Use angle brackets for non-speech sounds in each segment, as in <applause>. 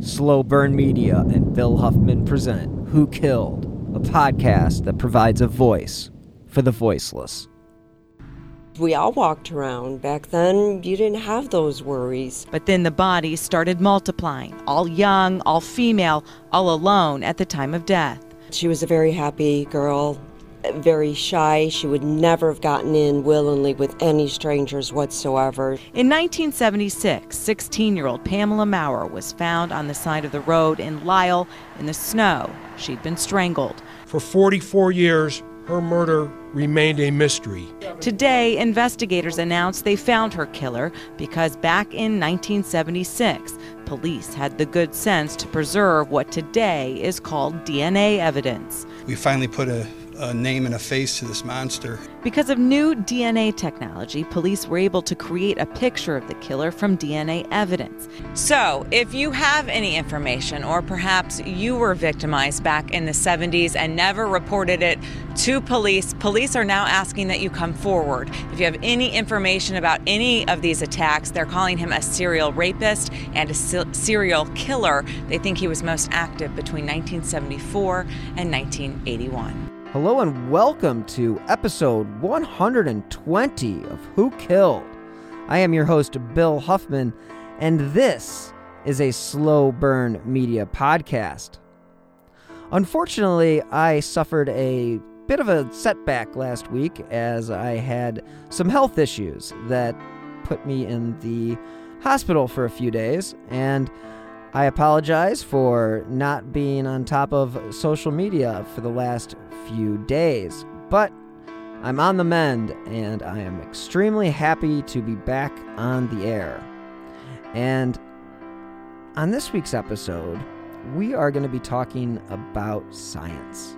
Slow Burn Media and Bill Huffman present Who Killed, a podcast that provides a voice for the voiceless. We all walked around. Back then, you didn't have those worries. But then the bodies started multiplying, all young, all female, all alone at the time of death. She was a very happy girl, very shy. She would never have gotten in willingly with any strangers whatsoever. In 1976, 16 year old Pamela Maurer was found on the side of the road in Lisle in the snow. She'd been strangled. For 44 years, her murder remained a mystery. Today, investigators announced they found her killer because back in 1976, police had the good sense to preserve what today is called DNA evidence. We finally put a a name and a face to this monster. Because of new DNA technology, police were able to create a picture of the killer from DNA evidence. So, if you have any information, or perhaps you were victimized back in the 70s and never reported it to police, police are now asking that you come forward. If you have any information about any of these attacks, they're calling him a serial rapist and a serial killer. They think he was most active between 1974 and 1981. Hello and welcome to episode 120 of Who Killed. I am your host, Bill Huffman, and this is a slow burn media podcast. Unfortunately, I suffered a bit of a setback last week as I had some health issues that put me in the hospital for a few days, and I apologize for not being on top of social media for the last few days, but I'm on the mend and I am extremely happy to be back on the air. And on this week's episode, we are going to be talking about science.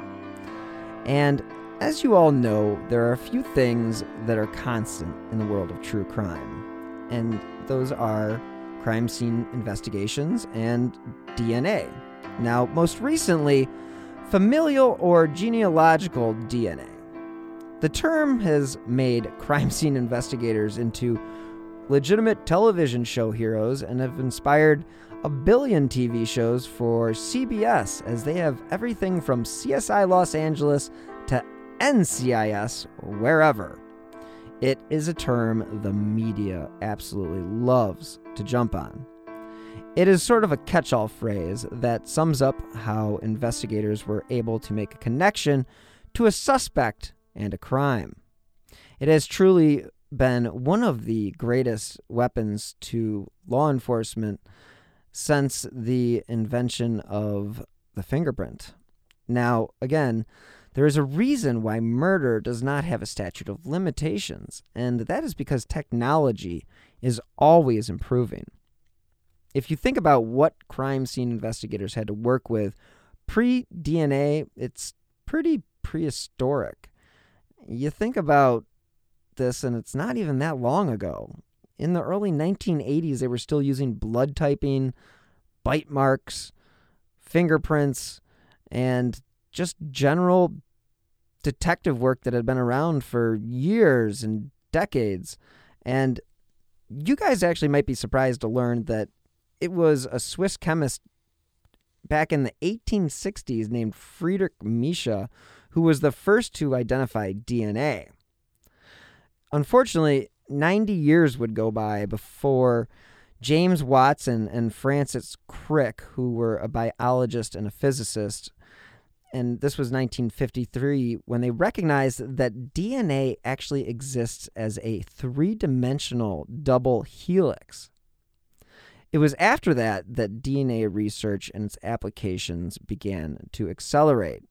And as you all know, there are a few things that are constant in the world of true crime, and those are crime scene investigations and DNA. Now, most recently, familial or genealogical DNA. The term has made crime scene investigators into legitimate television show heroes and have inspired a billion TV shows for CBS as they have everything from CSI Los Angeles to NCIS wherever. It is a term the media absolutely loves to jump on. It is sort of a catch all phrase that sums up how investigators were able to make a connection to a suspect and a crime. It has truly been one of the greatest weapons to law enforcement since the invention of the fingerprint. Now, again, there is a reason why murder does not have a statute of limitations, and that is because technology is always improving if you think about what crime scene investigators had to work with pre DNA, it's pretty prehistoric. You think about this, and it's not even that long ago. In the early 1980s, they were still using blood typing, bite marks, fingerprints, and just general detective work that had been around for years and decades. And you guys actually might be surprised to learn that it was a Swiss chemist back in the 1860s named Friedrich Miescher who was the first to identify DNA. Unfortunately, 90 years would go by before James Watson and Francis Crick, who were a biologist and a physicist, and this was 1953, when they recognized that DNA actually exists as a three dimensional double helix. It was after that that DNA research and its applications began to accelerate.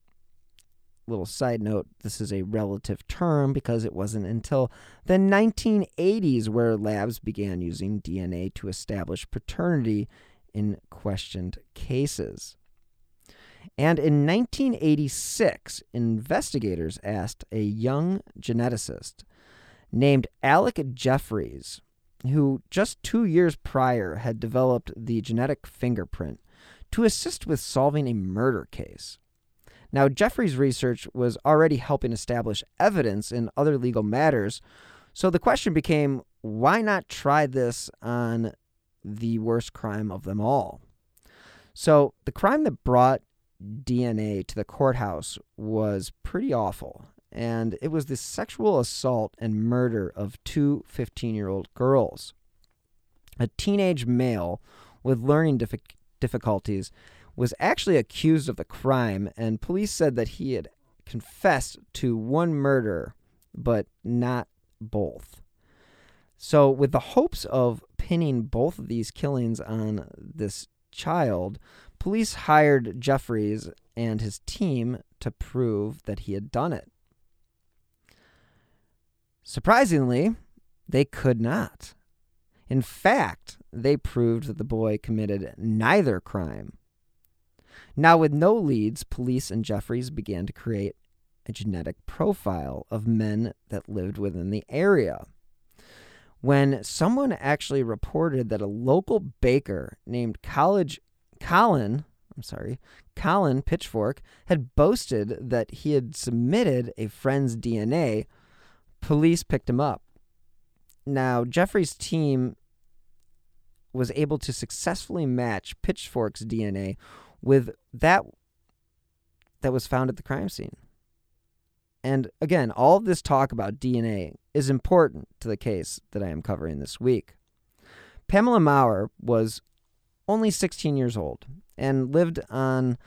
Little side note this is a relative term because it wasn't until the 1980s where labs began using DNA to establish paternity in questioned cases. And in 1986, investigators asked a young geneticist named Alec Jeffreys, who just two years prior had developed the genetic fingerprint to assist with solving a murder case. Now, Jeffreys' research was already helping establish evidence in other legal matters, so the question became why not try this on the worst crime of them all? So, the crime that brought DNA to the courthouse was pretty awful, and it was the sexual assault and murder of two 15 year old girls. A teenage male with learning difficulties was actually accused of the crime, and police said that he had confessed to one murder, but not both. So, with the hopes of pinning both of these killings on this child, police hired Jeffreys and his team to prove that he had done it. Surprisingly, they could not. In fact, they proved that the boy committed neither crime. Now, with no leads, police and Jeffreys began to create a genetic profile of men that lived within the area. When someone actually reported that a local baker named College Colin, I'm sorry, Colin Pitchfork had boasted that he had submitted a friend's DNA, police picked him up. Now, Jeffreys' team was able to successfully match Pitchfork's DNA with that that was found at the crime scene. And again, all of this talk about DNA is important to the case that I am covering this week. Pamela Maurer was only 16 years old and lived on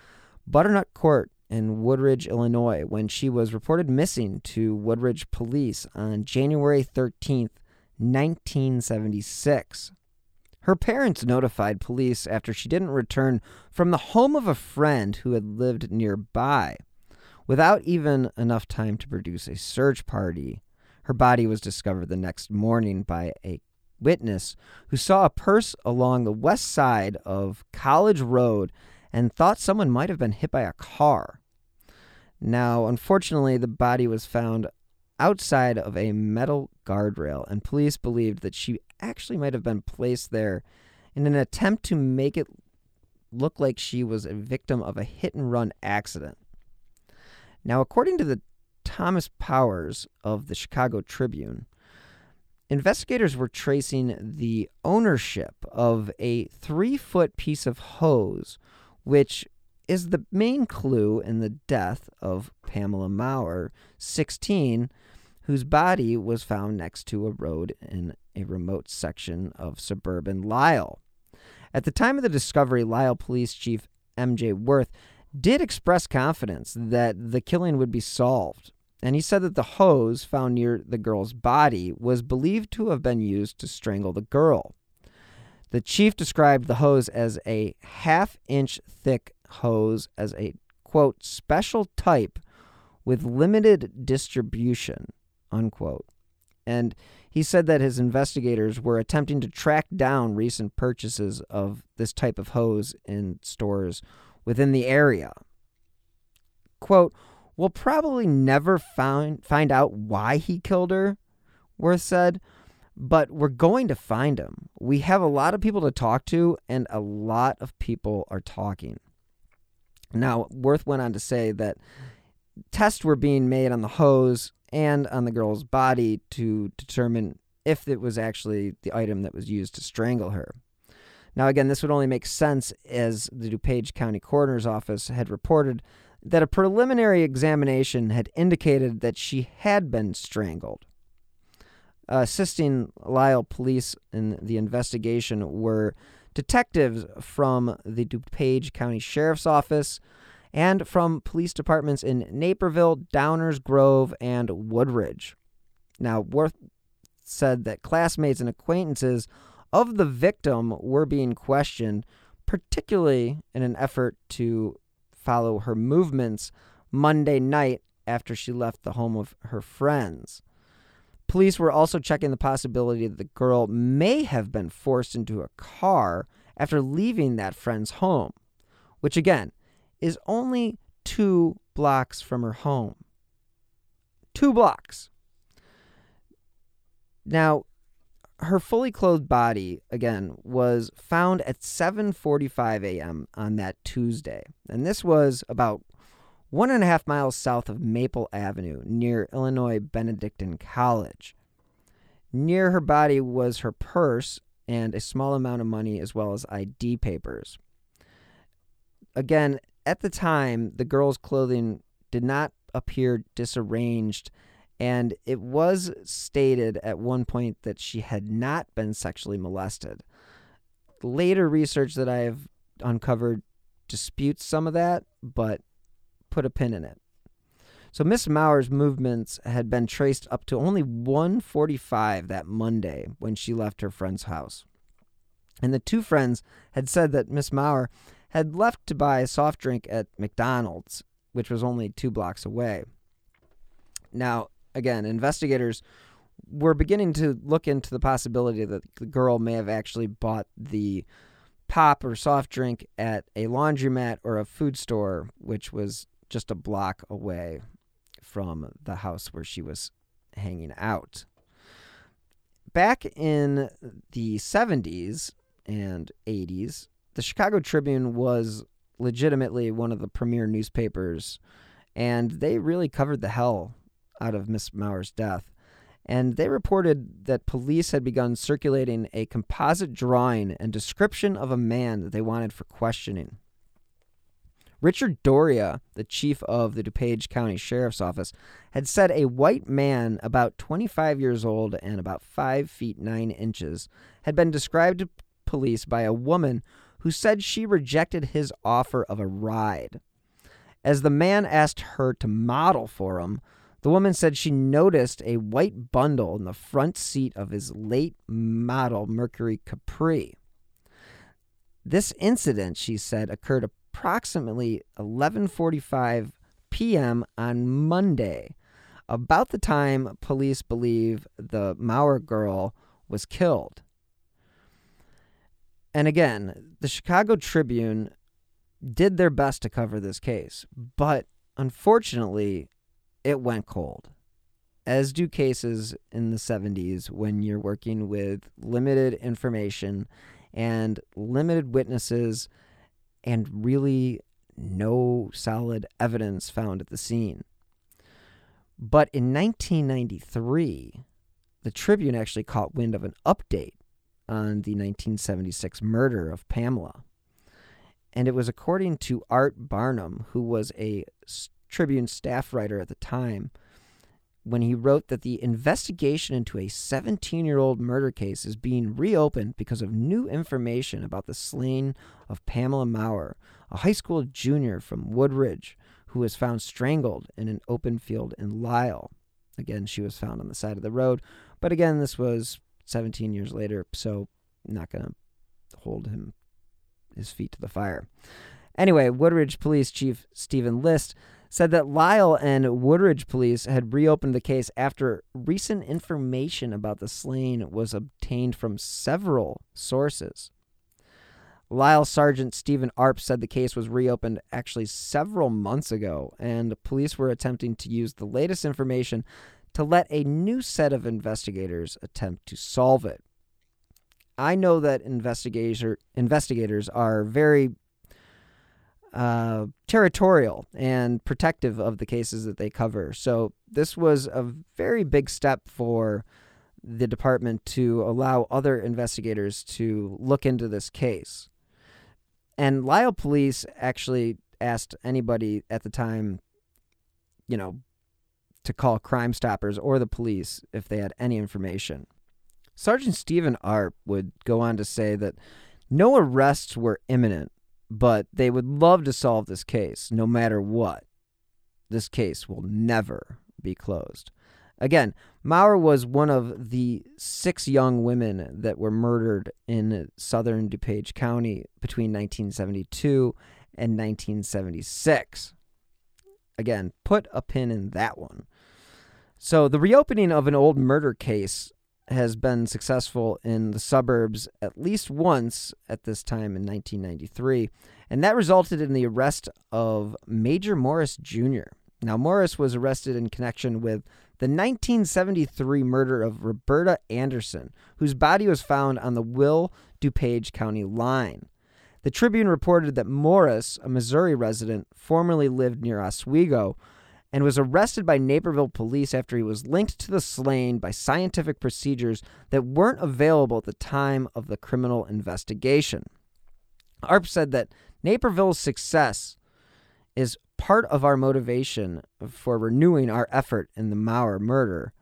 Butternut Court in Woodridge, Illinois, when she was reported missing to Woodridge police on January 13th, 1976. Her parents notified police after she didn't return from the home of a friend who had lived nearby. Without even enough time to produce a search party, her body was discovered the next morning by a witness who saw a purse along the west side of College Road and thought someone might have been hit by a car. Now, unfortunately, the body was found outside of a metal guardrail, and police believed that she actually might have been placed there in an attempt to make it look like she was a victim of a hit and run accident. Now, according to the Thomas Powers of the Chicago Tribune, investigators were tracing the ownership of a three foot piece of hose, which is the main clue in the death of Pamela Maurer, 16, whose body was found next to a road in a remote section of suburban Lisle. At the time of the discovery, Lisle Police Chief M.J. Worth did express confidence that the killing would be solved, and he said that the hose found near the girl's body was believed to have been used to strangle the girl. The chief described the hose as a half inch thick hose, as a quote, special type with limited distribution, unquote. And he said that his investigators were attempting to track down recent purchases of this type of hose in stores within the area. Quote, We'll probably never find, find out why he killed her, Worth said, but we're going to find him. We have a lot of people to talk to, and a lot of people are talking. Now, Worth went on to say that tests were being made on the hose and on the girl's body to determine if it was actually the item that was used to strangle her. Now, again, this would only make sense as the DuPage County Coroner's Office had reported that a preliminary examination had indicated that she had been strangled. Assisting Lisle police in the investigation were detectives from the DuPage County Sheriff's Office and from police departments in Naperville, Downers Grove, and Woodridge. Now, Worth said that classmates and acquaintances of the victim were being questioned, particularly in an effort to follow her movements Monday night after she left the home of her friends. Police were also checking the possibility that the girl may have been forced into a car after leaving that friend's home, which again is only two blocks from her home. Two blocks. Now, her fully clothed body again was found at 7:45 a.m. on that Tuesday, and this was about one and a half miles south of Maple Avenue near Illinois Benedictine College. Near her body was her purse and a small amount of money as well as ID papers. again, at the time, the girl's clothing did not appear disarranged, and it was stated at one point that she had not been sexually molested. Later research that I have uncovered disputes some of that, but put a pin in it. So Miss Maurer's movements had been traced up to only 1:45 that Monday when she left her friend's house. And the two friends had said that Miss Maurer had left to buy a soft drink at McDonald's, which was only 2 blocks away. Now, again, investigators were beginning to look into the possibility that the girl may have actually bought the pop or soft drink at a laundromat or a food store, which was just a block away from the house where she was hanging out. Back in the 70s and 80s, the Chicago Tribune was legitimately one of the premier newspapers, and they really covered the hell out of Miss Maurer's death. And they reported that police had begun circulating a composite drawing and description of a man that they wanted for questioning. Richard Doria, the chief of the DuPage County Sheriff's Office, had said a white man about 25 years old and about 5 feet 9 inches had been described to police by a woman who said she rejected his offer of a ride. As the man asked her to model for him, the woman said she noticed a white bundle in the front seat of his late model Mercury Capri. This incident, she said, occurred approximately 11:45 p.m. on Monday, about the time police believe the Maurer girl was killed. And again, the Chicago Tribune did their best to cover this case, but unfortunately, it went cold. As do cases in the 70s when you're working with limited information and limited witnesses and really no solid evidence found at the scene. But in 1993, the Tribune actually caught wind of an update on the 1976 murder of Pamela. And it was according to Art Barnum, who was a Tribune staff writer at the time, when he wrote that the investigation into a 17 year old murder case is being reopened because of new information about the slaying of Pamela Maurer, a high school junior from Woodridge who was found strangled in an open field in Lisle. Again, she was found on the side of the road, but again, this was 17 years later, so I'm not going to hold him his feet to the fire. Anyway, Woodridge Police Chief Stephen List said that Lisle and Woodridge police had reopened the case after recent information about the slaying was obtained from several sources. Lisle Sergeant Stephen Arp said the case was reopened actually several months ago, and police were attempting to use the latest information to let a new set of investigators attempt to solve it. I know that investigator, investigators are very uh, territorial and protective of the cases that they cover. So this was a very big step for the department to allow other investigators to look into this case. And Lisle police actually asked anybody at the time, you know, to call Crime Stoppers or the police if they had any information. Sergeant Stephen Arp would go on to say that no arrests were imminent but they would love to solve this case no matter what. This case will never be closed. Again, Maurer was one of the six young women that were murdered in southern DuPage County between 1972 and 1976. Again, put a pin in that one. So, the reopening of an old murder case has been successful in the suburbs at least once at this time in 1993, and that resulted in the arrest of Major Morris Jr. Now, Morris was arrested in connection with the 1973 murder of Roberta Anderson, whose body was found on the Will DuPage County line. The Tribune reported that Morris, a Missouri resident, formerly lived near Oswego, and was arrested by Naperville police after he was linked to the slain by scientific procedures that weren't available at the time of the criminal investigation. ARP said that Naperville's success is part of our motivation for renewing our effort in the Maurer murder,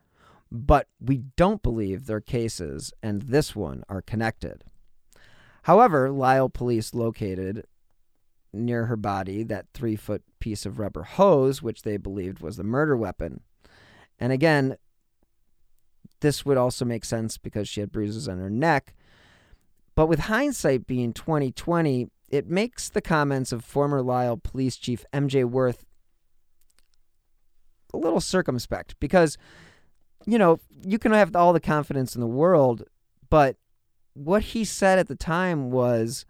but we don't believe their cases and this one are connected. However, Lisle police located near her body that three foot piece of rubber hose, which they believed was the murder weapon. And again, this would also make sense because she had bruises on her neck. But with hindsight being 2020, it makes the comments of former Lisle Police Chief MJ Worth a little circumspect because, you know, you can have all the confidence in the world, but what he said at the time was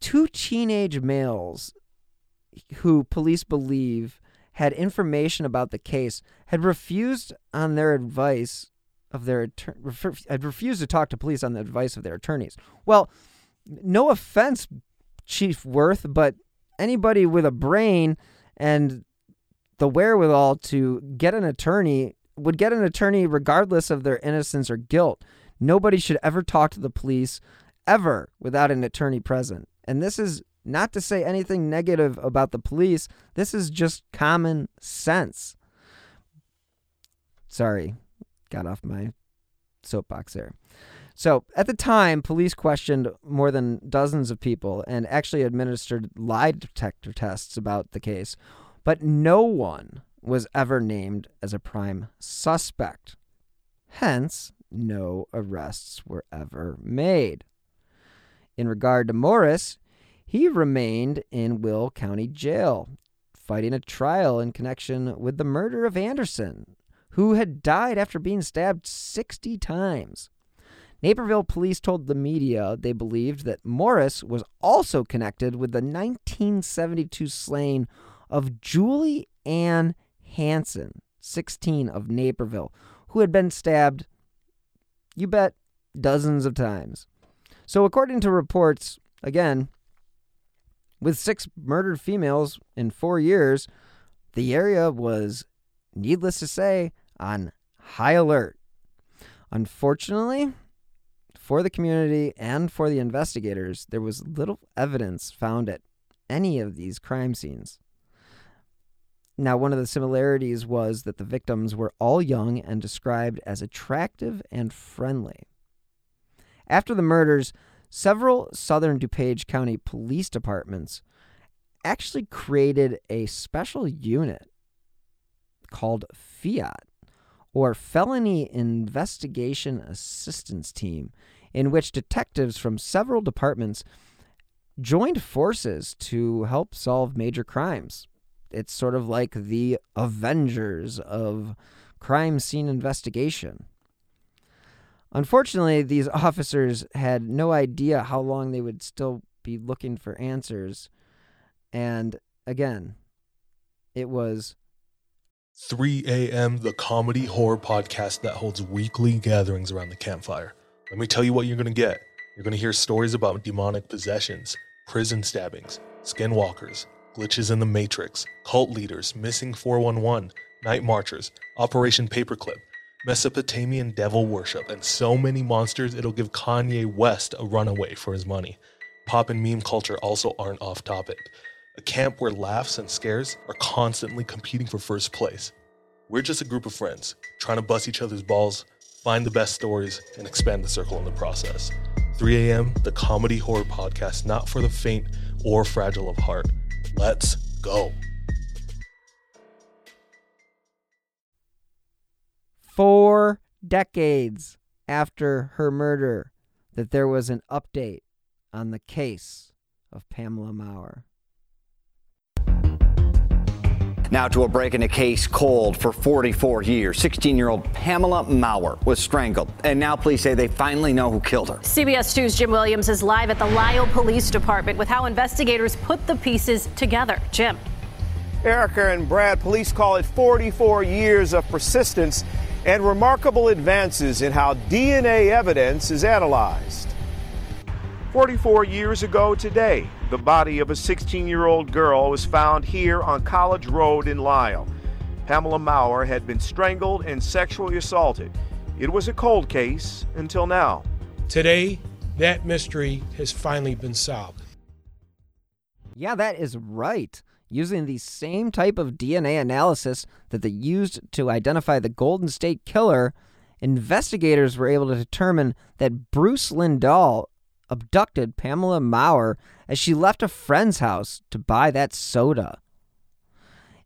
two teenage males who police believe had information about the case had refused on their advice of their had refused to talk to police on the advice of their attorneys. Well, no offense, Chief Worth, but anybody with a brain and the wherewithal to get an attorney would get an attorney regardless of their innocence or guilt. Nobody should ever talk to the police ever without an attorney present. And this is not to say anything negative about the police. This is just common sense. Sorry, got off my soapbox there. So, at the time, police questioned more than dozens of people and actually administered lie detector tests about the case, but no one was ever named as a prime suspect. Hence, no arrests were ever made. In regard to Morris, he remained in Will County Jail, fighting a trial in connection with the murder of Anderson, who had died after being stabbed 60 times. Naperville police told the media they believed that Morris was also connected with the 1972 slaying of Julie Ann Hanson, 16 of Naperville, who had been stabbed, you bet, dozens of times. So, according to reports, again, with six murdered females in four years, the area was, needless to say, on high alert. Unfortunately, for the community and for the investigators, there was little evidence found at any of these crime scenes. Now, one of the similarities was that the victims were all young and described as attractive and friendly. After the murders, several southern DuPage County police departments actually created a special unit called FIAT, or Felony Investigation Assistance Team, in which detectives from several departments joined forces to help solve major crimes. It's sort of like the Avengers of crime scene investigation. Unfortunately, these <laughs> officers had no idea how long they would still be looking for answers. And again, it was 3 a.m., the comedy horror podcast that holds weekly gatherings around the campfire. Let me tell you what you're going to get. You're going to hear stories about demonic possessions, prison stabbings, skinwalkers, glitches in the Matrix, cult leaders, missing 411, night marchers, Operation Paperclip, Mesopotamian devil worship, and so many monsters it'll give Kanye West a runaway for his money. Pop and meme culture also aren't off topic. A camp where laughs and scares are constantly competing for first place. We're just a group of friends trying to bust each other's balls, find the best stories, and expand the circle in the process. 3 a.m., the comedy horror podcast, not for the faint or fragile of heart. Let's go. Four decades after her murder that there was an update on the case of Pamela Maurer. Now to a break in a case cold for 44 years. 16 year old Pamela Maurer was strangled, and now police say they finally know who killed her. CBS 2's Jim Williams is live at the Lisle Police Department with how investigators put the pieces together. Jim. Erica and Brad, police call it 44 years of persistence and remarkable advances in how DNA evidence is analyzed. 44 years ago today, the body of a 16 year old girl was found here on College Road in Lisle. Pamela Maurer had been strangled and sexually assaulted. It was a cold case until now. Today, that mystery has finally been solved. Yeah, that is right. Using the same type of DNA analysis that they used to identify the Golden State Killer, investigators were able to determine that Bruce Lindahl abducted Pamela Maurer as she left a friend's house to buy that soda.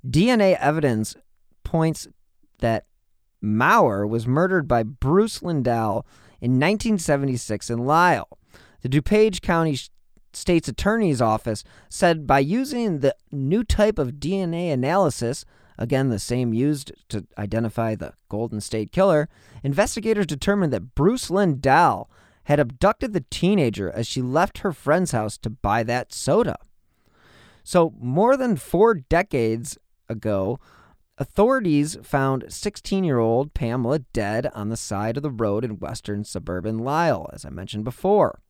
DNA evidence points that Maurer was murdered by Bruce Lindahl in 1976 in Lisle. The DuPage County State's Attorney's Office said by using the new type of DNA analysis, again the same used to identify the Golden State Killer, investigators determined that Bruce Lindahl had abducted the teenager as she left her friend's house to buy that soda. So, more than four decades ago, authorities found 16 year old Pamela dead on the side of the road in western suburban Lisle, as I mentioned before.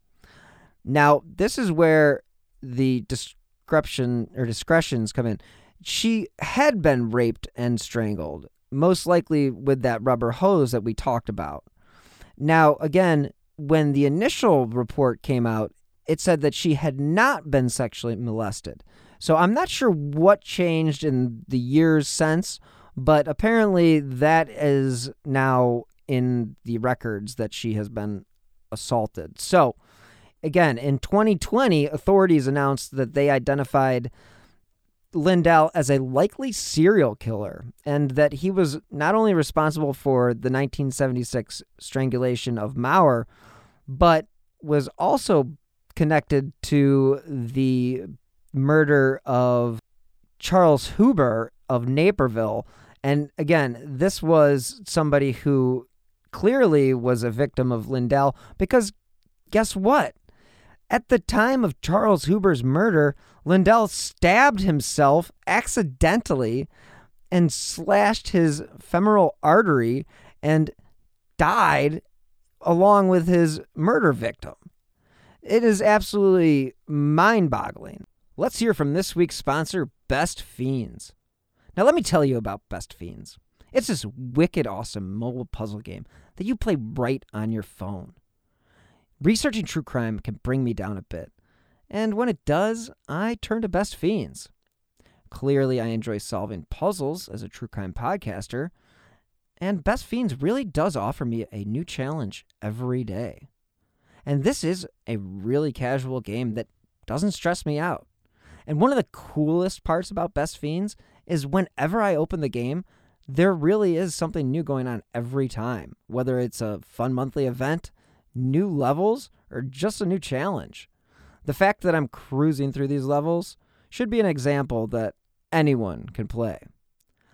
Now, this is where the description or discretions come in. She had been raped and strangled, most likely with that rubber hose that we talked about. Now, again, when the initial report came out, it said that she had not been sexually molested. So I'm not sure what changed in the years since, but apparently that is now in the records that she has been assaulted. So again, in 2020, authorities announced that they identified Lindahl as a likely serial killer and that he was not only responsible for the 1976 strangulation of Maurer, but was also connected to the murder of Charles Huber of Naperville. And again, this was somebody who clearly was a victim of Lindahl because guess what? At the time of Charles Huber's murder, Lindahl stabbed himself accidentally and slashed his femoral artery and died along with his murder victim. It is absolutely mind boggling. Let's hear from this week's sponsor, Best Fiends. Now, let me tell you about Best Fiends. It's this wicked awesome mobile puzzle game that you play right on your phone. Researching true crime can bring me down a bit, and when it does, I turn to Best Fiends. Clearly, I enjoy solving puzzles as a true crime podcaster, and Best Fiends really does offer me a new challenge every day. And this is a really casual game that doesn't stress me out. And one of the coolest parts about Best Fiends is whenever I open the game, there really is something new going on every time, whether it's a fun monthly event, new levels, or just a new challenge. The fact that I'm cruising through these levels should be an example that anyone can play.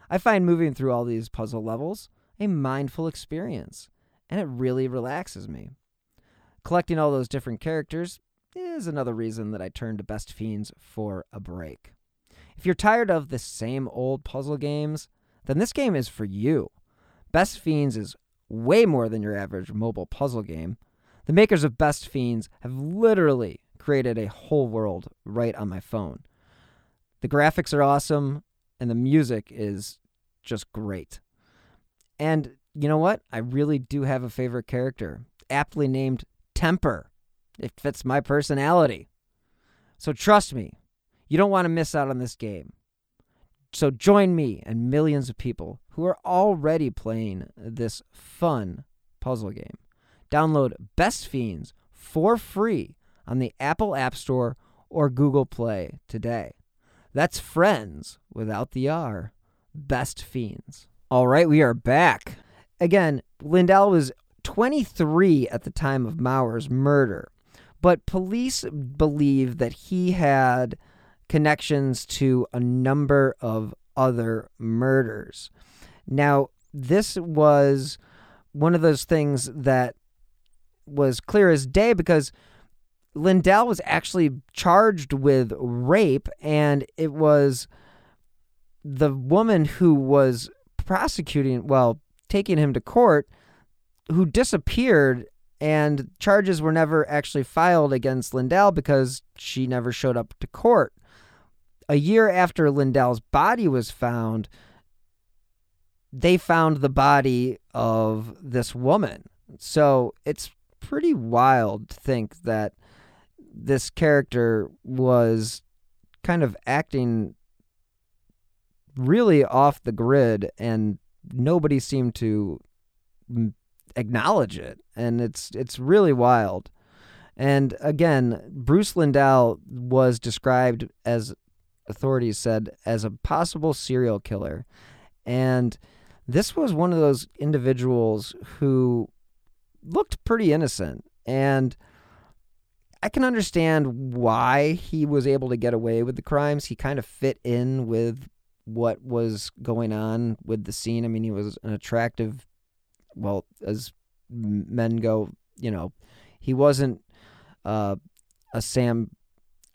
I find moving through all these puzzle levels a mindful experience, and it really relaxes me. Collecting all those different characters is another reason that I turn to Best Fiends for a break. If you're tired of the same old puzzle games, then this game is for you. Best Fiends is way more than your average mobile puzzle game. The makers of Best Fiends have literally created a whole world right on my phone. The graphics are awesome, and the music is just great. And you know what? I really do have a favorite character, aptly named Temper. It fits my personality. So trust me, you don't want to miss out on this game. So join me and millions of people who are already playing this fun puzzle game. Download Best Fiends for free on the Apple App Store or Google Play today. That's friends without the R. Best Fiends. All right, we are back. Again, Lindahl was 23 at the time of Maurer's murder, but police believe that he had connections to a number of other murders. Now, this was one of those things that was clear as day because Lindahl was actually charged with rape, and it was the woman who was prosecuting, well, taking him to court, who disappeared and charges were never actually filed against Lindahl because she never showed up to court. A year after Lindahl's body was found, they found the body of this woman. So it's pretty wild to think that this character was kind of acting really off the grid and nobody seemed to acknowledge it. And it's it's really wild. And again Bruce Lindahl was described as authorities said as a possible serial killer. And this was one of those individuals who looked pretty innocent and I can understand why he was able to get away with the crimes. He kind of fit in with what was going on with the scene. I mean, he was an attractive, well, as men go, you know, he wasn't uh, a Sam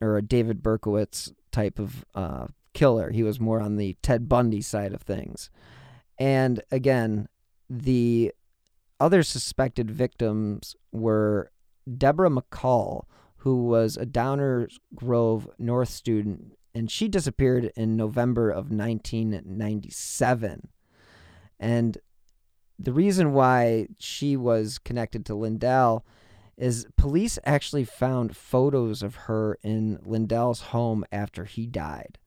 or a David Berkowitz type of uh, killer. He was more on the Ted Bundy side of things. And again, the other suspected victims were Deborah McCall, who was a Downers Grove North student and she disappeared in November of 1997. And the reason why she was connected to Lindahl is police actually found photos of her in Lindahl's home after he died.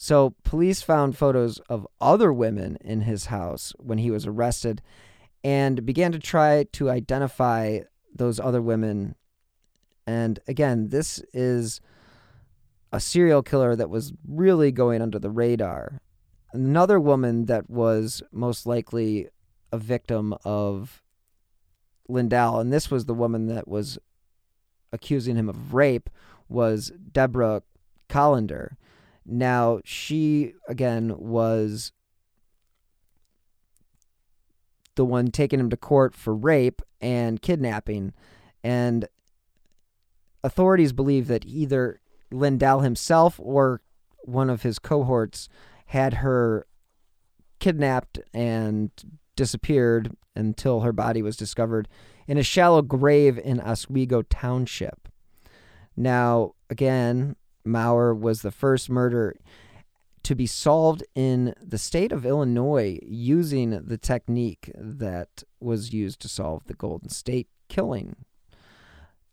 So, police found photos of other women in his house when he was arrested and began to try to identify those other women. And again, this is a serial killer that was really going under the radar. Another woman that was most likely a victim of Lindahl, and this was the woman that was accusing him of rape, was Deborah Colliander. Now, she, again, was the one taking him to court for rape and kidnapping. And authorities believe that either Lindahl himself or one of his cohorts had her kidnapped and disappeared until her body was discovered in a shallow grave in Oswego Township. Now, again, Maurer was the first murder to be solved in the state of Illinois using the technique that was used to solve the Golden State killing.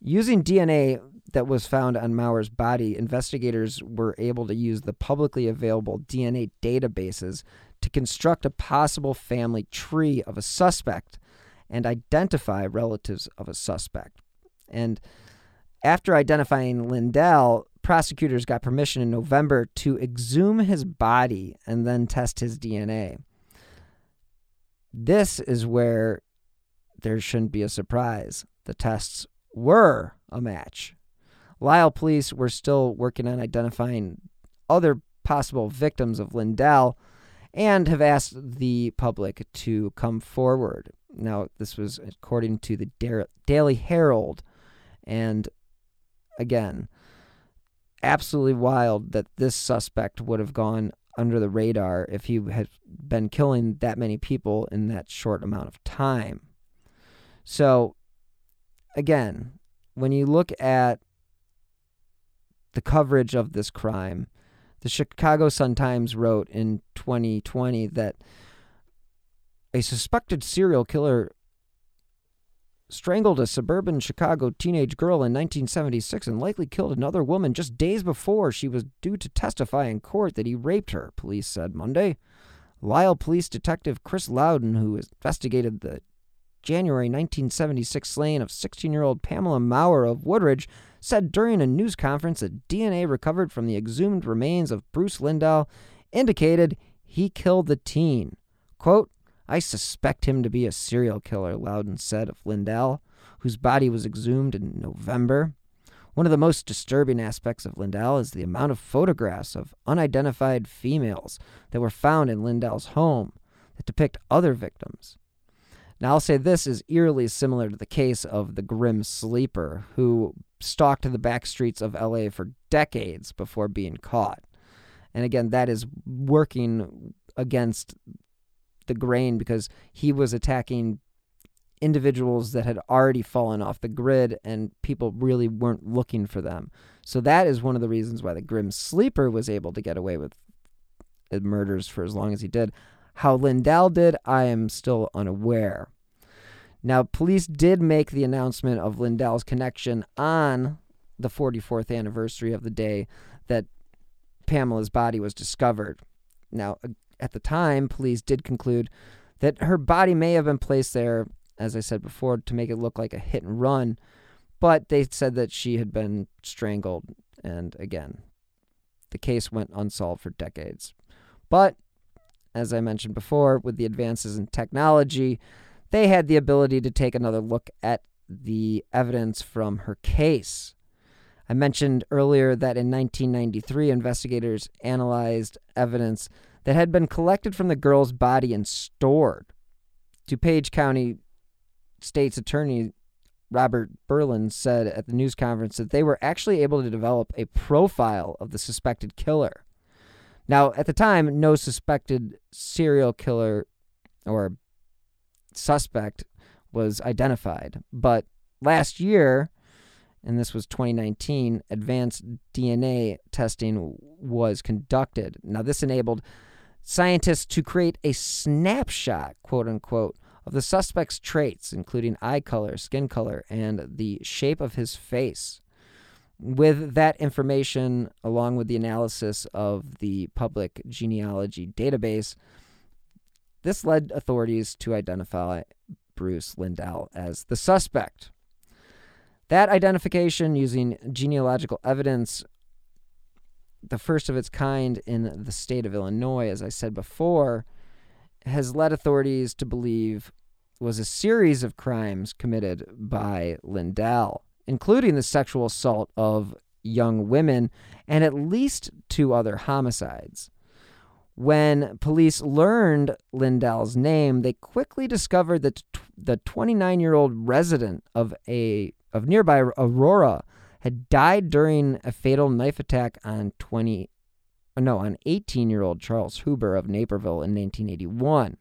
Using DNA that was found on Maurer's body, investigators were able to use the publicly available DNA databases to construct a possible family tree of a suspect and identify relatives of a suspect. And after identifying Lindahl, prosecutors got permission in November to exhume his body and then test his DNA. This is where there shouldn't be a surprise. The tests were a match. Lisle police were still working on identifying other possible victims of Lindahl and have asked the public to come forward. Now, this was according to the Daily Herald. And again, absolutely wild that this suspect would have gone under the radar if he had been killing that many people in that short amount of time. So, again, when you look at the coverage of this crime. The Chicago Sun-Times wrote in 2020 that a suspected serial killer strangled a suburban Chicago teenage girl in 1976 and likely killed another woman just days before she was due to testify in court that he raped her, police said Monday. Lisle Police Detective Chris Loudon, who investigated the January 1976 slaying of 16 year old Pamela Maurer of Woodridge, said during a news conference that DNA recovered from the exhumed remains of Bruce Lindahl indicated he killed the teen. Quote, I suspect him to be a serial killer, Loudon said of Lindahl, whose body was exhumed in November. One of the most disturbing aspects of Lindahl is the amount of photographs of unidentified females that were found in Lindahl's home that depict other victims. Now, I'll say this is eerily similar to the case of the Grim Sleeper, who stalked the back streets of LA for decades before being caught. And again, that is working against the grain because he was attacking individuals that had already fallen off the grid and people really weren't looking for them. So that is one of the reasons why the Grim Sleeper was able to get away with murders for as long as he did. How Lindahl did, I am still unaware. Now, police did make the announcement of Lindahl's connection on the 44th anniversary of the day that Pamela's body was discovered. Now, at the time, police did conclude that her body may have been placed there, as I said before, to make it look like a hit and run, but they said that she had been strangled. And again, the case went unsolved for decades. But, as I mentioned before, with the advances in technology, they had the ability to take another look at the evidence from her case. I mentioned earlier that in 1993, investigators analyzed evidence that had been collected from the girl's body and stored. DuPage County State's Attorney Robert Berlin said at the news conference that they were actually able to develop a profile of the suspected killer. Now, at the time, no suspected serial killer or suspect was identified, but last year, and this was 2019, advanced DNA testing was conducted. Now, this enabled scientists to create a snapshot, quote unquote, of the suspect's traits, including eye color, skin color, and the shape of his face. With that information, along with the analysis of the public genealogy database, this led authorities to identify Bruce Lindahl as the suspect. That identification using genealogical evidence the first of its kind in the state of Illinois, as I said before, has led authorities to believe was a series of crimes committed by Lindahl, including the sexual assault of young women and at least two other homicides. When police learned Lindahl's name, they quickly discovered that the 29 year old resident of a of nearby Aurora had died during a fatal knife attack on 20 no, on 18-year-old Charles Huber of Naperville in 1981.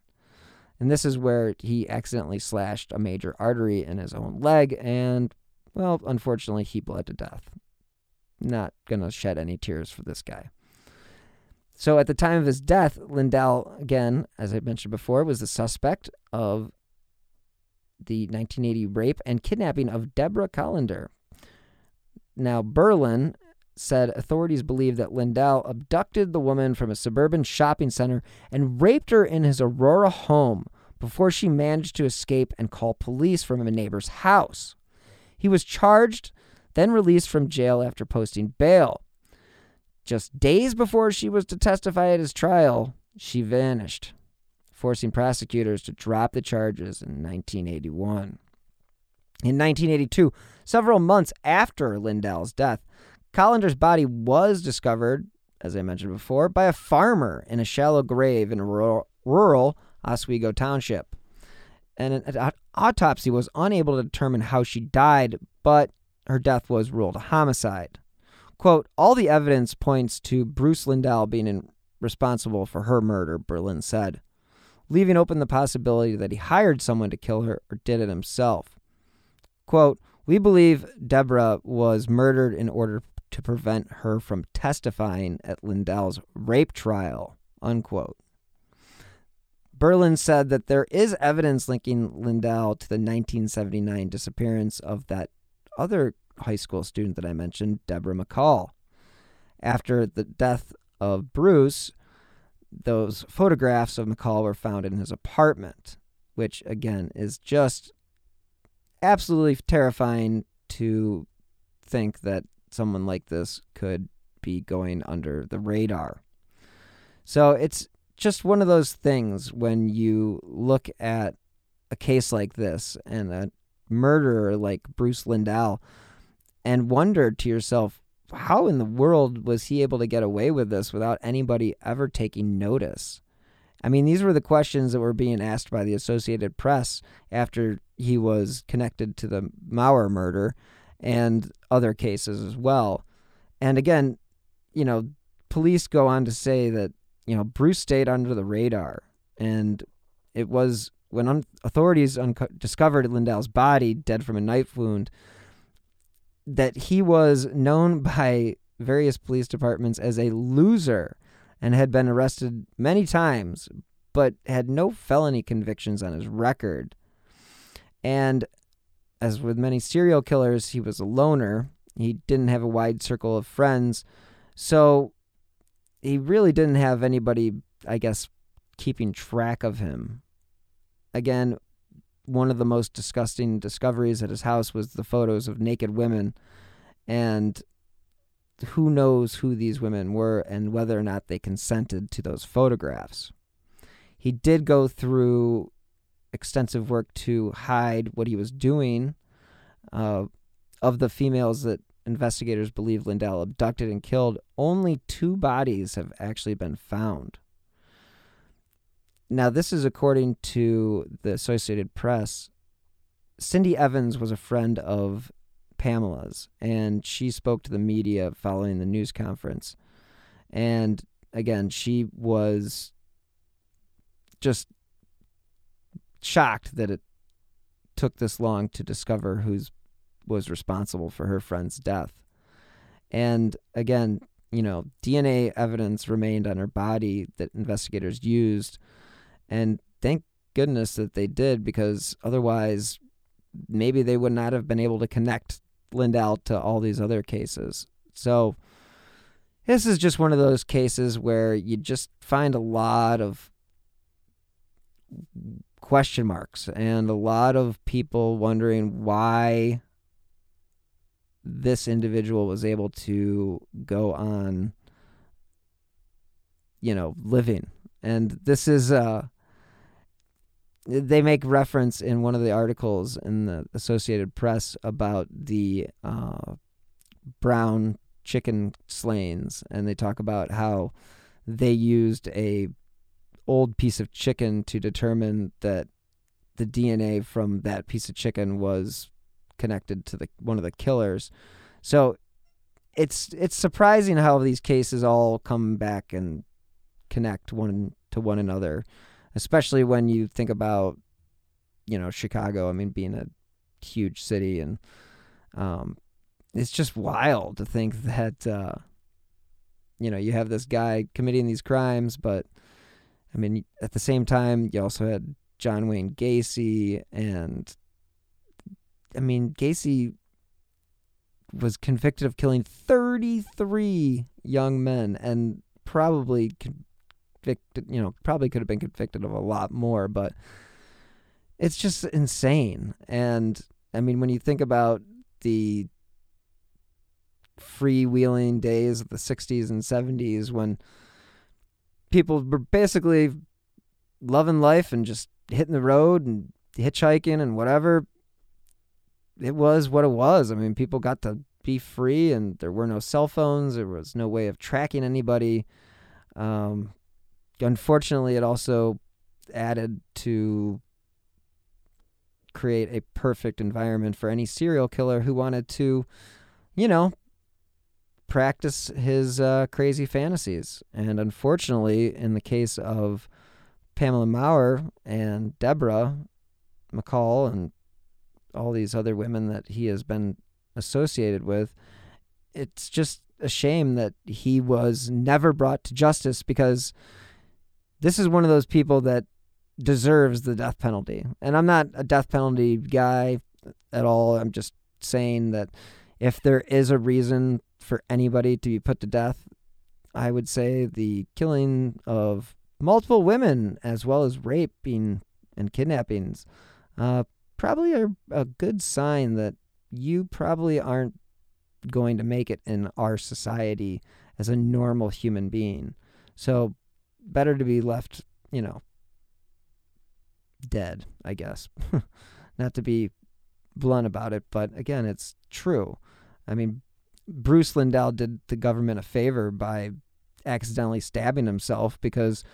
And this is where he accidentally slashed a major artery in his own leg and well, unfortunately he bled to death. Not going to shed any tears for this guy. So at the time of his death, Lindahl, again, as I mentioned before, was the suspect of the 1980 rape and kidnapping of Deborah Colliander, now, Berlin said authorities believe that Lindahl abducted the woman from a suburban shopping center and raped her in his Aurora home before she managed to escape and call police from a neighbor's house. He was charged, then released from jail after posting bail. Just days before she was to testify at his trial, she vanished, forcing prosecutors to drop the charges in 1981. In 1982, several months after Lindahl's death, Colliander's body was discovered, as I mentioned before, by a farmer in a shallow grave in rural, rural Oswego Township. And an autopsy was unable to determine how she died, but her death was ruled a homicide. Quote, all the evidence points to Bruce Lindahl being responsible for her murder, Berlin said, leaving open the possibility that he hired someone to kill her or did it himself. Quote, We believe Deborah was murdered in order to prevent her from testifying at Lindahl's rape trial. Unquote. Berlin said that there is evidence linking Lindahl to the 1979 disappearance of that other high school student that I mentioned, Deborah McCall. After the death of Bruce, those photographs of McCall were found in his apartment, which again is just absolutely terrifying to think that someone like this could be going under the radar. So it's just one of those things when you look at a case like this and a murderer like Bruce Lindahl and wonder to yourself, how in the world was he able to get away with this without anybody ever taking notice? I mean, these were the questions that were being asked by the Associated Press after he was connected to the Maurer murder and other cases as well. And again, you know, police go on to say that, you know, Bruce stayed under the radar. And it was when un- authorities discovered Lindahl's body dead from a knife wound that he was known <laughs> by various police departments as a loser and had been arrested many times, but had no felony convictions on his record. And as with many serial killers, he was a loner. He didn't have a wide circle of friends. So he really didn't have anybody, I guess, keeping track of him. Again, one of the most disgusting discoveries at his house was the photos of naked women. And who knows who these women were and whether or not they consented to those photographs. He did go through extensive work to hide what he was doing. Uh, of the females that investigators believe Lindahl abducted and killed, only two bodies have actually been found. Now, this is according to the Associated Press. Cindy Evans was a friend of Pamela's, and she spoke to the media following the news conference. And again, she was just shocked that it took this long to discover who's was responsible for her friend's death. And again, you know, DNA evidence remained on her body that investigators used. And thank goodness that they did because otherwise, maybe they would not have been able to connect Lindahl to all these other cases. So, this is just one of those cases where you just find a lot of question marks and a lot of people wondering why this individual was able to go on you know living and this is uh they make reference in one of the articles in the Associated Press about the uh, brown chicken slayings, and they talk about how they used a old piece of chicken to determine that the DNA from that piece of chicken was connected to the one of the killers. So it's it's surprising how these cases all come back and connect one to one another, especially when you think about you know Chicago. I mean, being a huge city, and um, it's just wild to think that uh, you know you have this guy committing these crimes, but I mean, at the same time, you also had John Wayne Gacy and I mean, Gacy was convicted of killing 33 young men and probably convicted, you know, probably could have been convicted of a lot more, but it's just insane. And I mean, when you think about the freewheeling days of the 60s and 70s when people were basically loving life and just hitting the road and hitchhiking and whatever it was what it was. I mean, people got to be free, and there were no cell phones. There was no way of tracking anybody. Um, unfortunately, it also added to create a perfect environment for any serial killer who wanted to, you know, practice his uh, crazy fantasies. And unfortunately, in the case of Pamela Maurer and Deborah McCall and all these other women that he has been associated with. It's just a shame that he was never brought to justice because this is one of those people that deserves the death penalty. And I'm not a death penalty guy at all. I'm just saying that if there is a reason for anybody to be put to death, I would say the killing of multiple women as well as raping and kidnappings uh, probably are a good sign that you probably aren't going to make it in our society as a normal human being. So, better to be left, you know, dead, I guess. <laughs> Not to be blunt about it, but again, it's true. I mean, Bruce Lindahl did the government a favor by accidentally stabbing himself because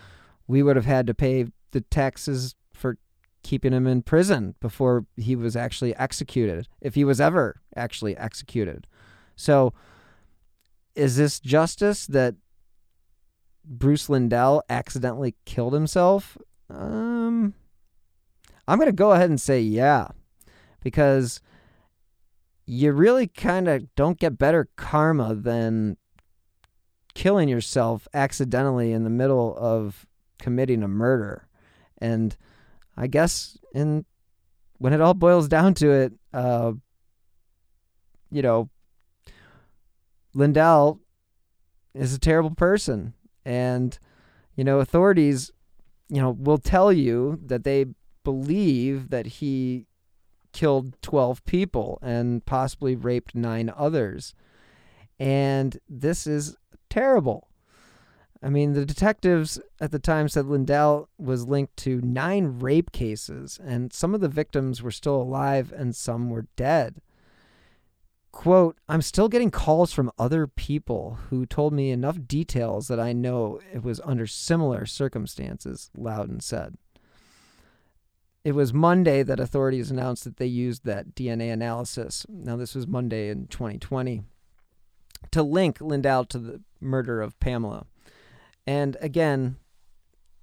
we would have had to pay the taxes for keeping him in prison before he was actually executed, if he was ever actually executed. So, is this justice that Bruce Lindahl accidentally killed himself? Um, I'm going to go ahead and say yeah, because you really kind of don't get better karma than killing yourself accidentally in the middle of committing a murder. And I guess in when it all boils down to it, uh, you know, Lindahl is a terrible person, And, you know, authorities, you know, will tell you that they believe that he killed 12 people and possibly raped nine others. And this is terrible. I mean, the detectives at the time said Lindahl was linked to nine rape cases, and some of the victims were still alive and some were dead. Quote, I'm still getting calls from other people who told me enough details that I know it was under similar circumstances, Loudon said. It was Monday that authorities announced that they used that DNA analysis. Now, this was Monday in 2020 to link Lindahl to the murder of Pamela. And again,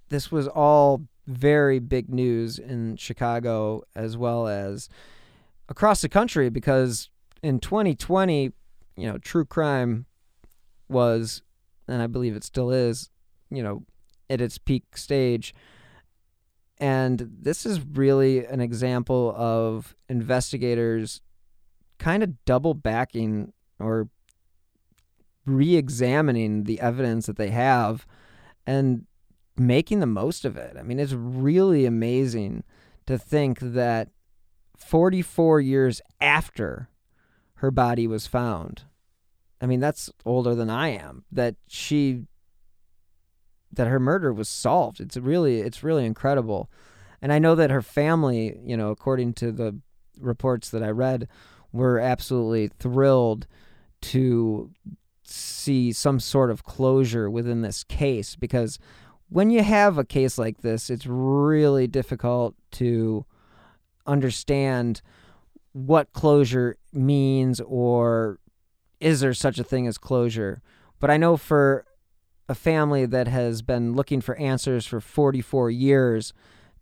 this was all very big news in Chicago as well as across the country because in 2020, you know, true crime was, and I believe it still is, you know, at its peak stage. And this is really an example of investigators kind of double backing or re examining the evidence that they have and making the most of it. I mean, it's really amazing to think that 44 years after her body was found, I mean, that's older than I am, that she that her murder was solved. It's really it's really incredible. And I know that her family, you know, according to the reports that I read, were absolutely thrilled to see some sort of closure within this case because when you have a case like this, it's really difficult to understand what closure means or is there such a thing as closure. But I know for a family that has been looking for answers for 44 years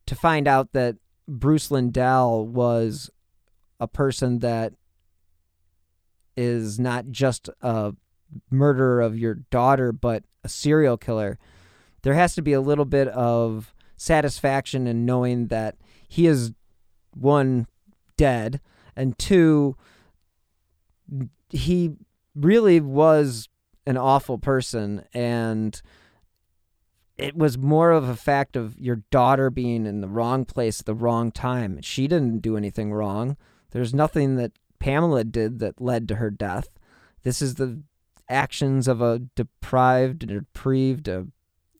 to find out that Bruce Lindahl was a person that is not just a murderer of your daughter, but a serial killer, there has to be a little bit of satisfaction in knowing that he is one dead and two he really was an awful person and it was more of a fact of your daughter being in the wrong place at the wrong time. She didn't do anything wrong. There's nothing that Pamela did that led to her death. This is the actions of a deprived, depraved, a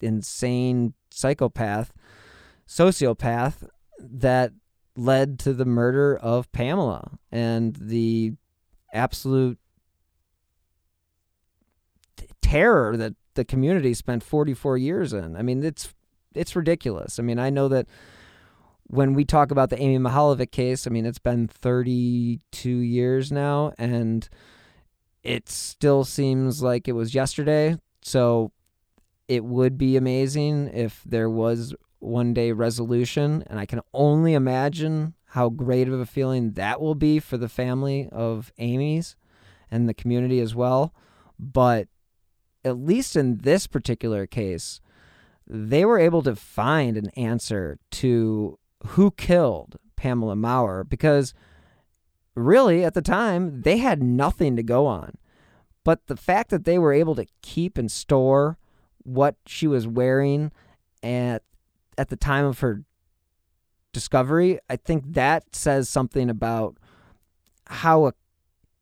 insane psychopath, sociopath that led to the murder of Pamela and the absolute terror that the community spent 44 years in. I mean, it's it's ridiculous. I mean, I know that when we talk about the Amy Mihaljevic case, I mean, it's been 32 years now and it still seems like it was yesterday. So it would be amazing if there was one day resolution. And I can only imagine how great of a feeling that will be for the family of Amy's and the community as well. But at least in this particular case, they were able to find an answer to who killed Pamela Maurer because really at the time they had nothing to go on. But the fact that they were able to keep and store what she was wearing at at the time of her discovery, I think that says something about how a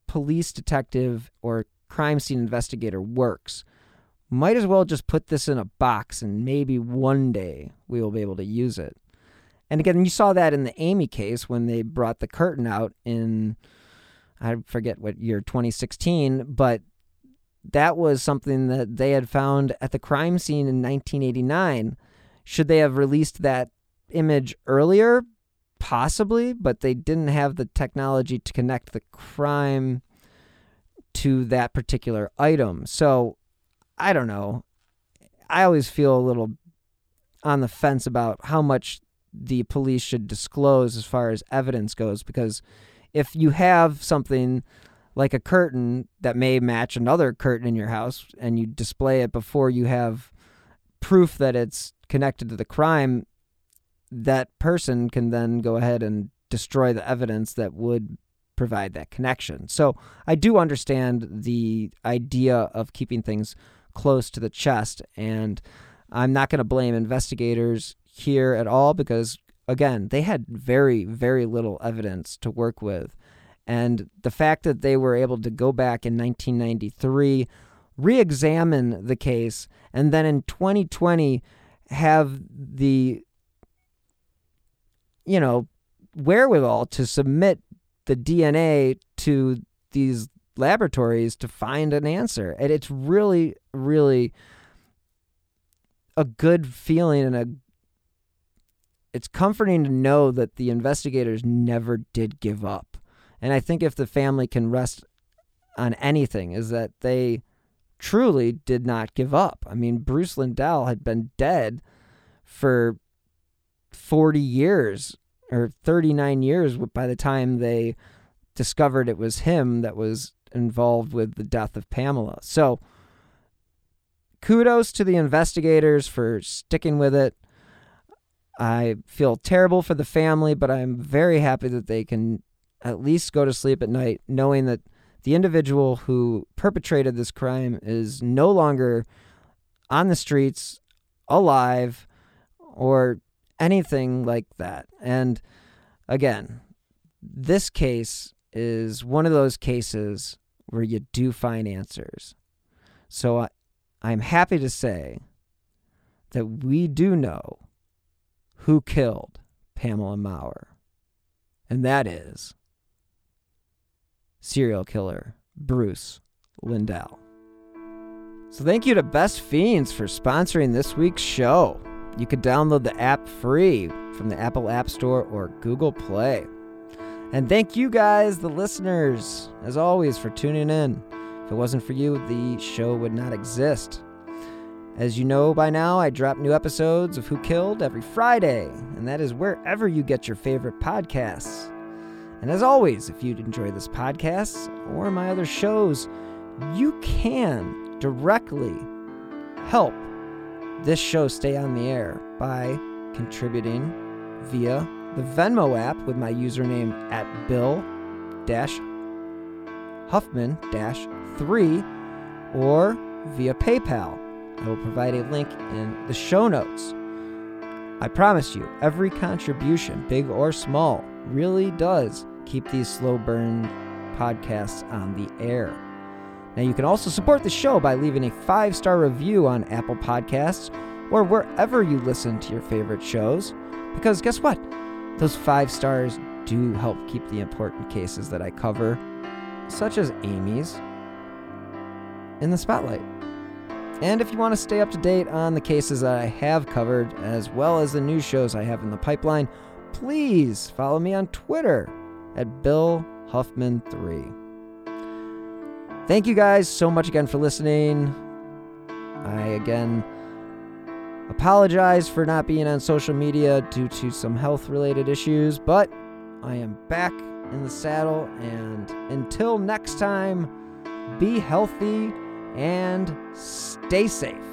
police detective or crime scene investigator works. Might as well just put this in a box and maybe one day we will be able to use it. And again, you saw that in the Amy case when they brought the curtain out in, I forget what year, 2016, but that was something that they had found at the crime scene in 1989. Should they have released that image earlier? Possibly, but they didn't have the technology to connect the crime to that particular item. So I don't know. I always feel a little on the fence about how much the police should disclose as far as evidence goes because if you have something like a curtain that may match another curtain in your house and you display it before you have proof that it's connected to the crime that person can then go ahead and destroy the evidence that would provide that connection. So I do understand the idea of keeping things close to the chest. And I'm not going to blame investigators here at all because, again, they had very, very little evidence to work with. And the fact that they were able to go back in 1993, re examine the case, and then in 2020 have the, you know, wherewithal to submit the DNA to these laboratories to find an answer. And it's really, really a good feeling and a it's comforting to know that the investigators never did give up. And I think if the family can rest on anything is that they truly did not give up. I mean, Bruce Lindahl had been dead for 40 years or 39 years by the time they discovered it was him that was involved with the death of Pamela. So, kudos to the investigators for sticking with it. I feel terrible for the family, but I'm very happy that they can at least go to sleep at night knowing that the individual who perpetrated this crime is no longer on the streets, alive, or anything like that. And again, this case is one of those cases where you do find answers. So I, I'm happy to say that we do know who killed Pamela Maurer, and that is serial killer Bruce Lindahl. So thank you to Best Fiends for sponsoring this week's show. You can download the app free from the Apple App Store or Google Play. And thank you guys, the listeners, as always, for tuning in. If it wasn't for you, the show would not exist. As you know by now, I drop new episodes of Who Killed every Friday, and that is wherever you get your favorite podcasts. And as always, if you'd enjoy this podcast or my other shows, you can directly help this show stay on the air by contributing via the Venmo app with my username at Bill Huffman 3 or via PayPal. I will provide a link in the show notes. I promise you, every contribution, big or small, really does keep these slow burn podcasts on the air. Now, you can also support the show by leaving a five star review on Apple Podcasts or wherever you listen to your favorite shows. Because guess what? Those five stars do help keep the important cases that I cover, such as Amy's, in the spotlight. And if you want to stay up to date on the cases that I have covered, as well as the new shows I have in the pipeline, please follow me on Twitter at Bill Huffman3. Thank you guys so much again for listening. I again apologize for not being on social media due to some health related issues, but I am back in the saddle. And until next time, be healthy and stay safe.